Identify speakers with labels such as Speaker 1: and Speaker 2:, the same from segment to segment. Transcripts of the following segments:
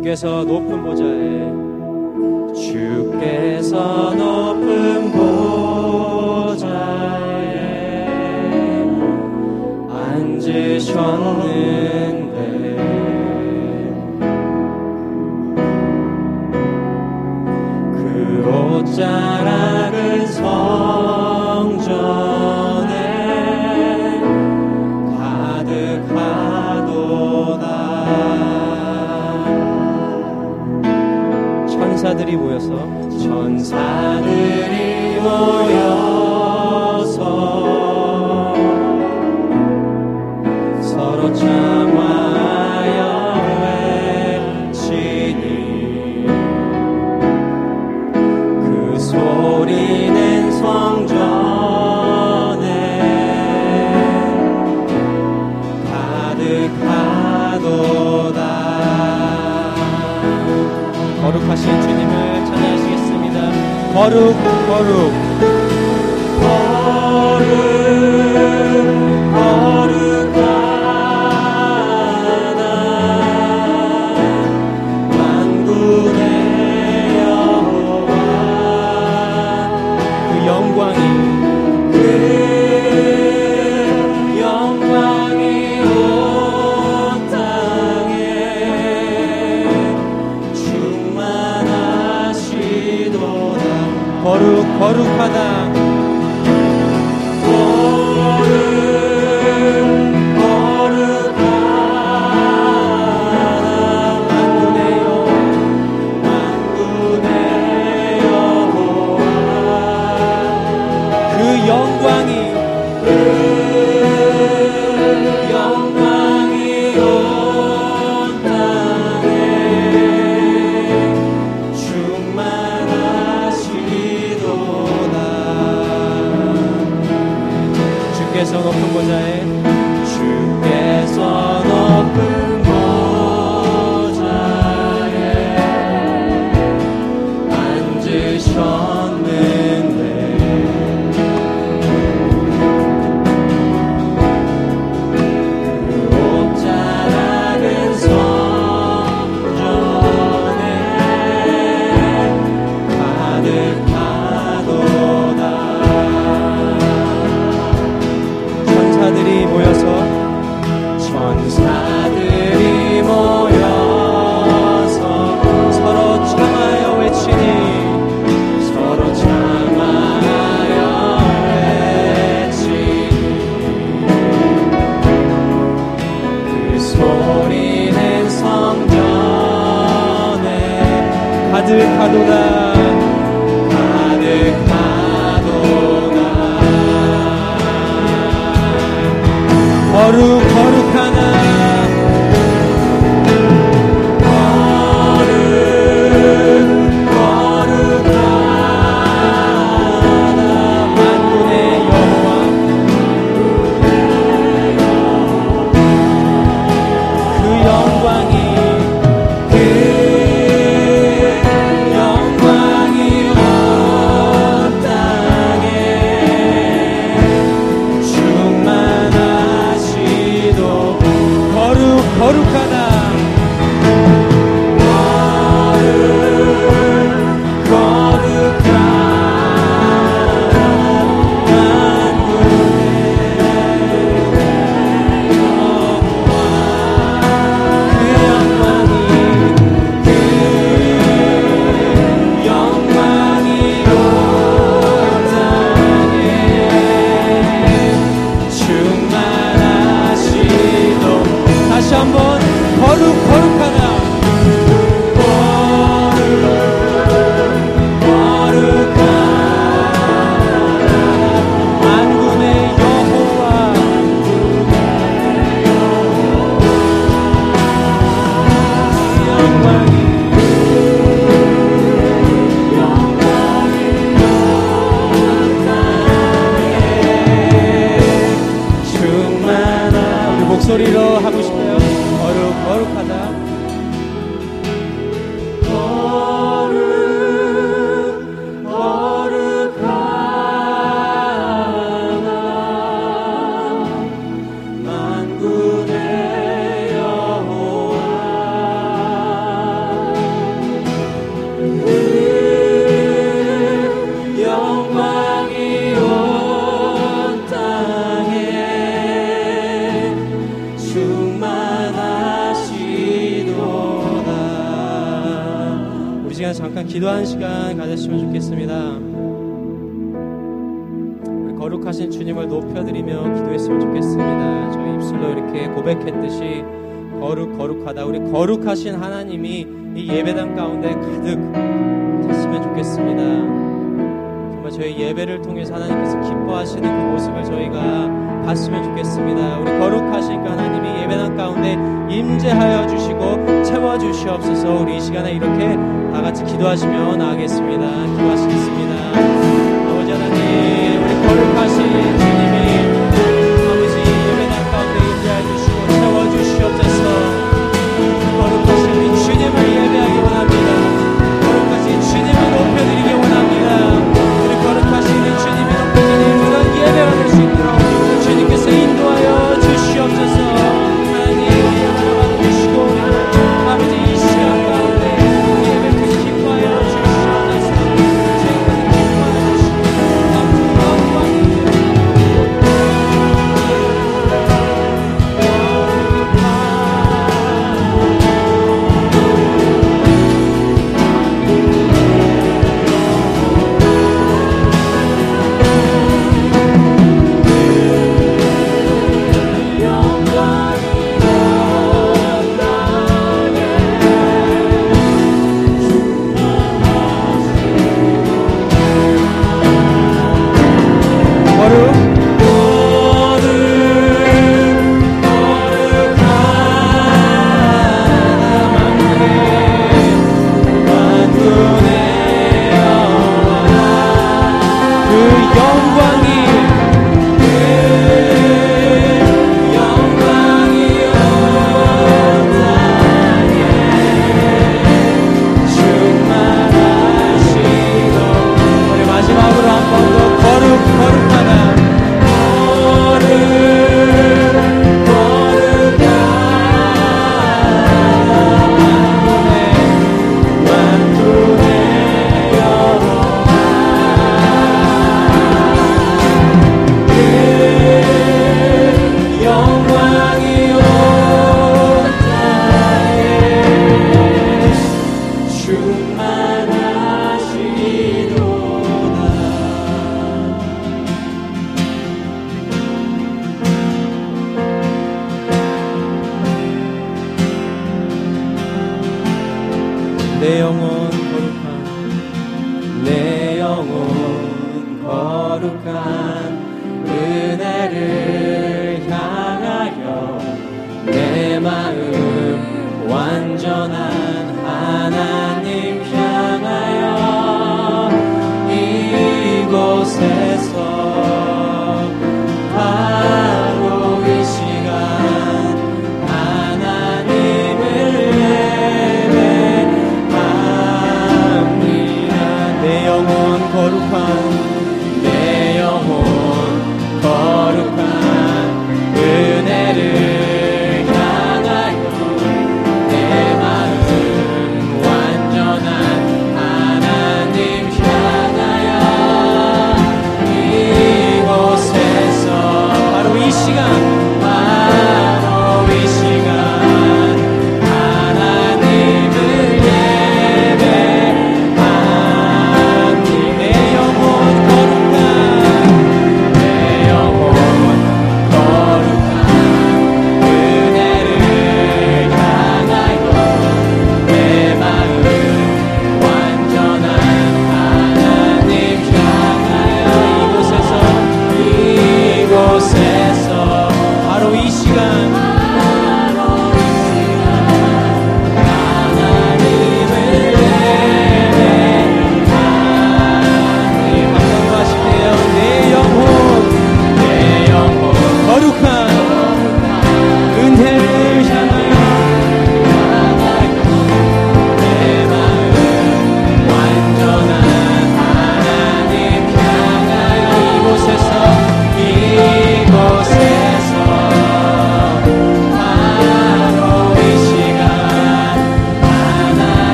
Speaker 1: 주께서 높은 보좌에
Speaker 2: 주께서 높은 보좌에 앉으셨는
Speaker 1: 천사들이 모여서
Speaker 2: 천사들이 모여
Speaker 1: 주님께서 높은 보좌에 기도하는 시간 가졌으면 좋겠습니다. 우리 거룩하신 주님을 높여드리며 기도했으면 좋겠습니다. 저희 입술로 이렇게 고백했듯이 거룩 거룩하다. 우리 거룩하신 하나님이 이 예배당 가운데 가득 찼으면 좋겠습니다. 저희 예배를 통해서 하나님께서 기뻐하시는 그 모습을 저희가 봤으면 좋겠습니다. 우리 거룩하신 그 하나님이 예배당 가운데 임재하여 주시고 채워 주시옵소서. 우리 이 시간에 이렇게 다 같이 기도하시며 나가겠습니다. 기도하시겠습니다. 마음 완전한 하나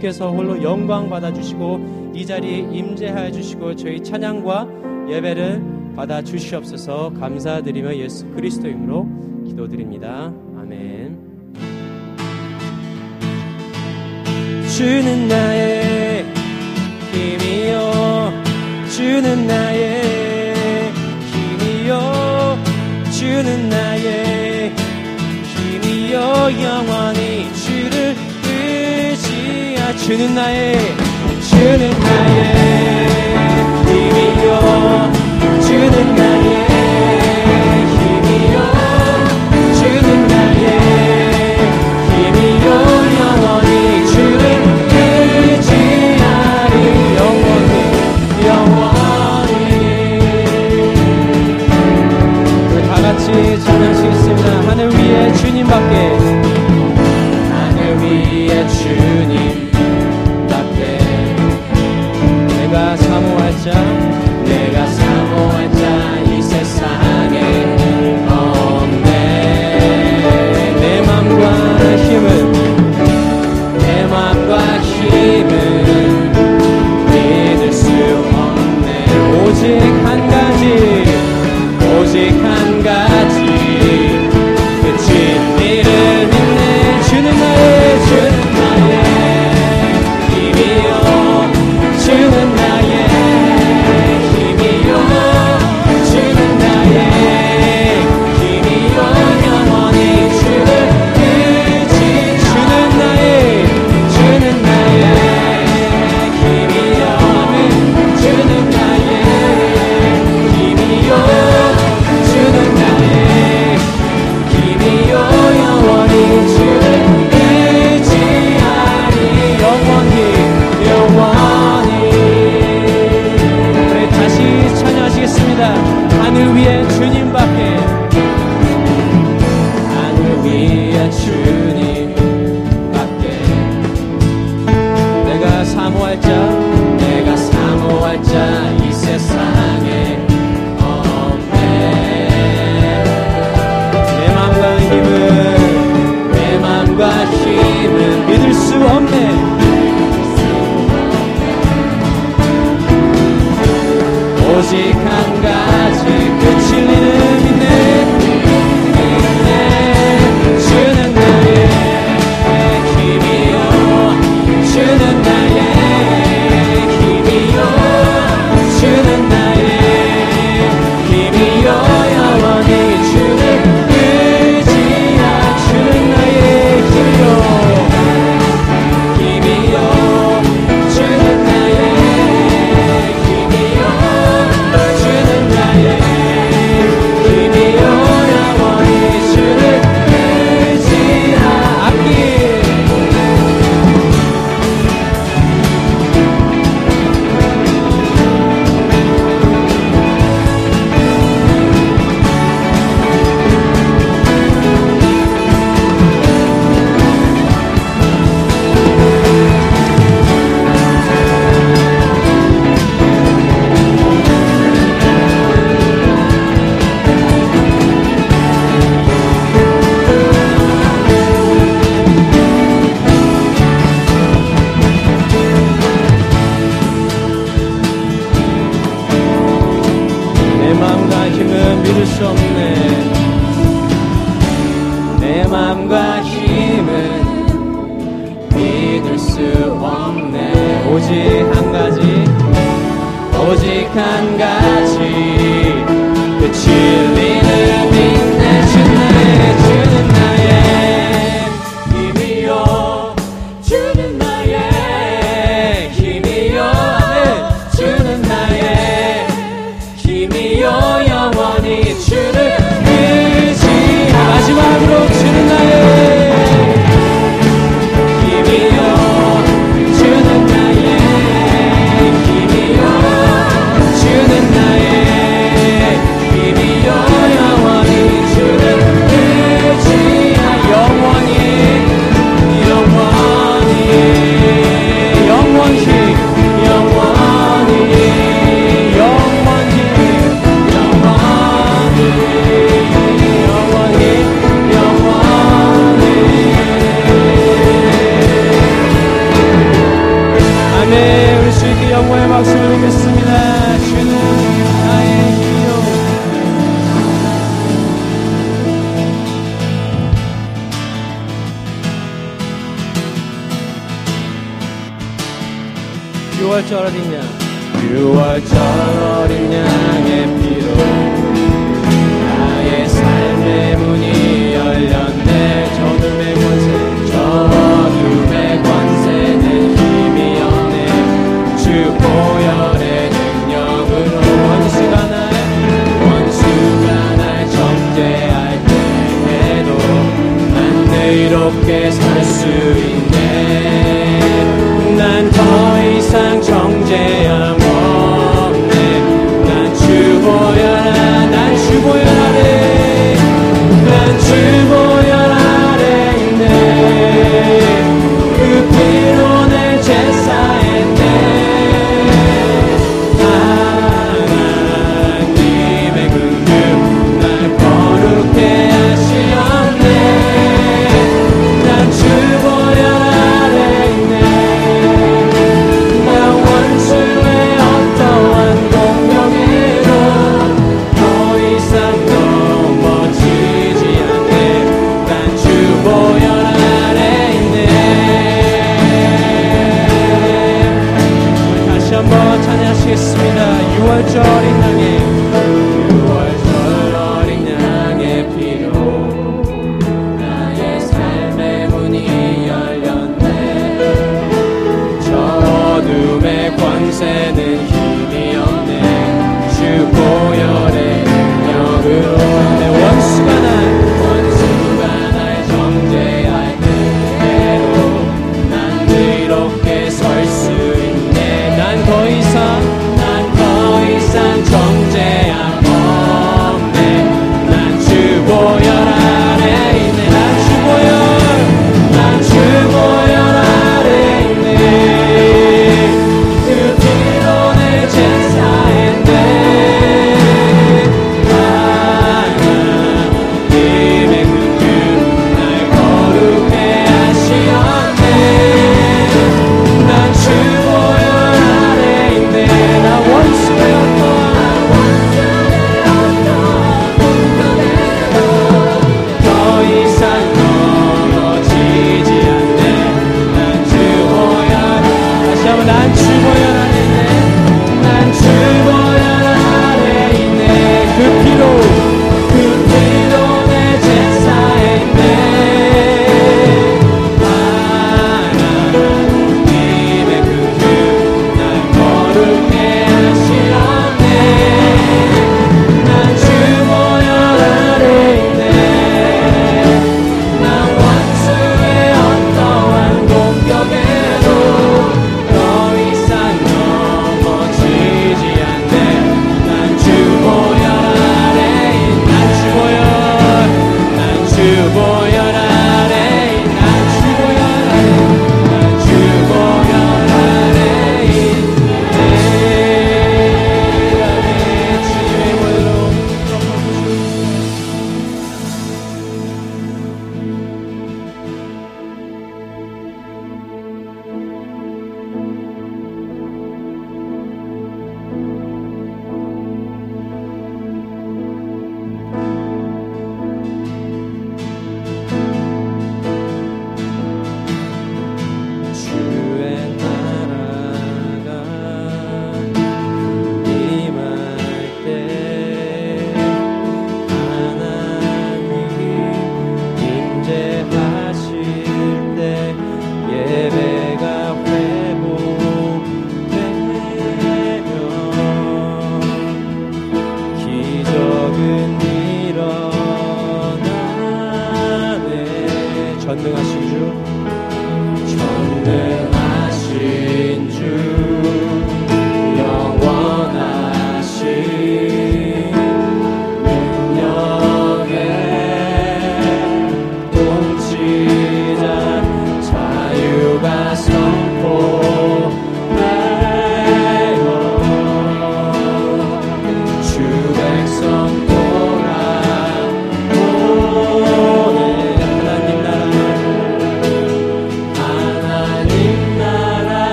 Speaker 1: 주님께서 홀로 영광 받아주시고 이 자리에 임재하여 주시고 저희 찬양과 예배를 받아 주시옵소서 감사드리며 예수 그리스도 이름으로 기도드립니다. 아멘. 주는 나의 힘이요 주는 나의 힘이요 주는 나의 힘이요 영원히 주는 나의 주는 나의 힘이요. 주는 나의 오직 한가? 한 가지 오직 한 가지. 의롭게 살 수 있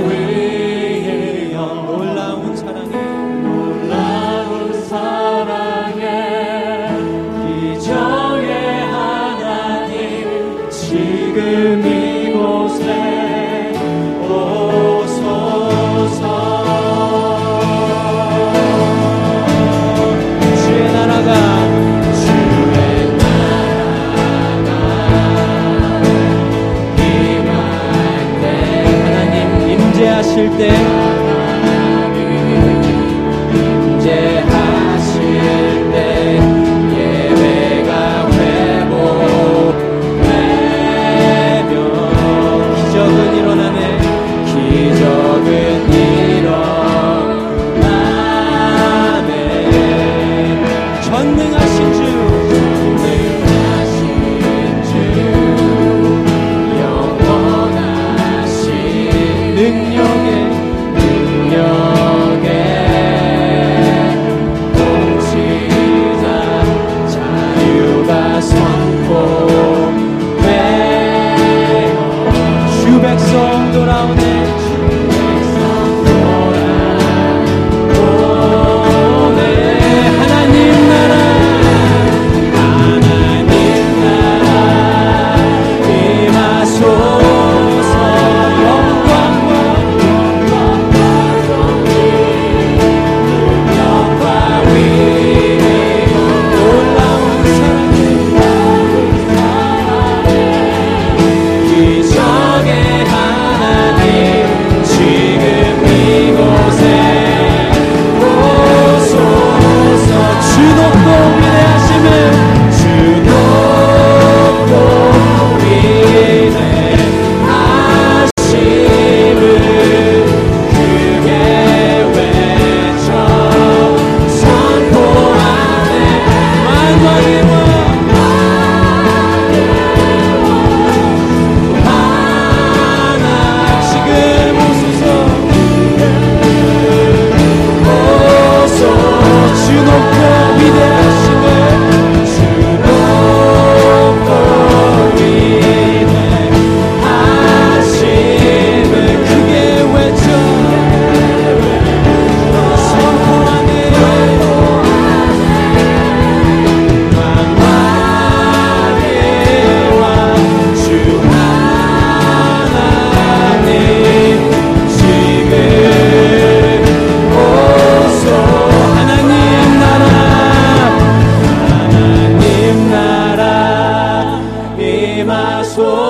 Speaker 1: We.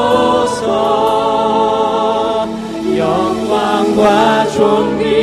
Speaker 1: 임하소서. 영광과 존귀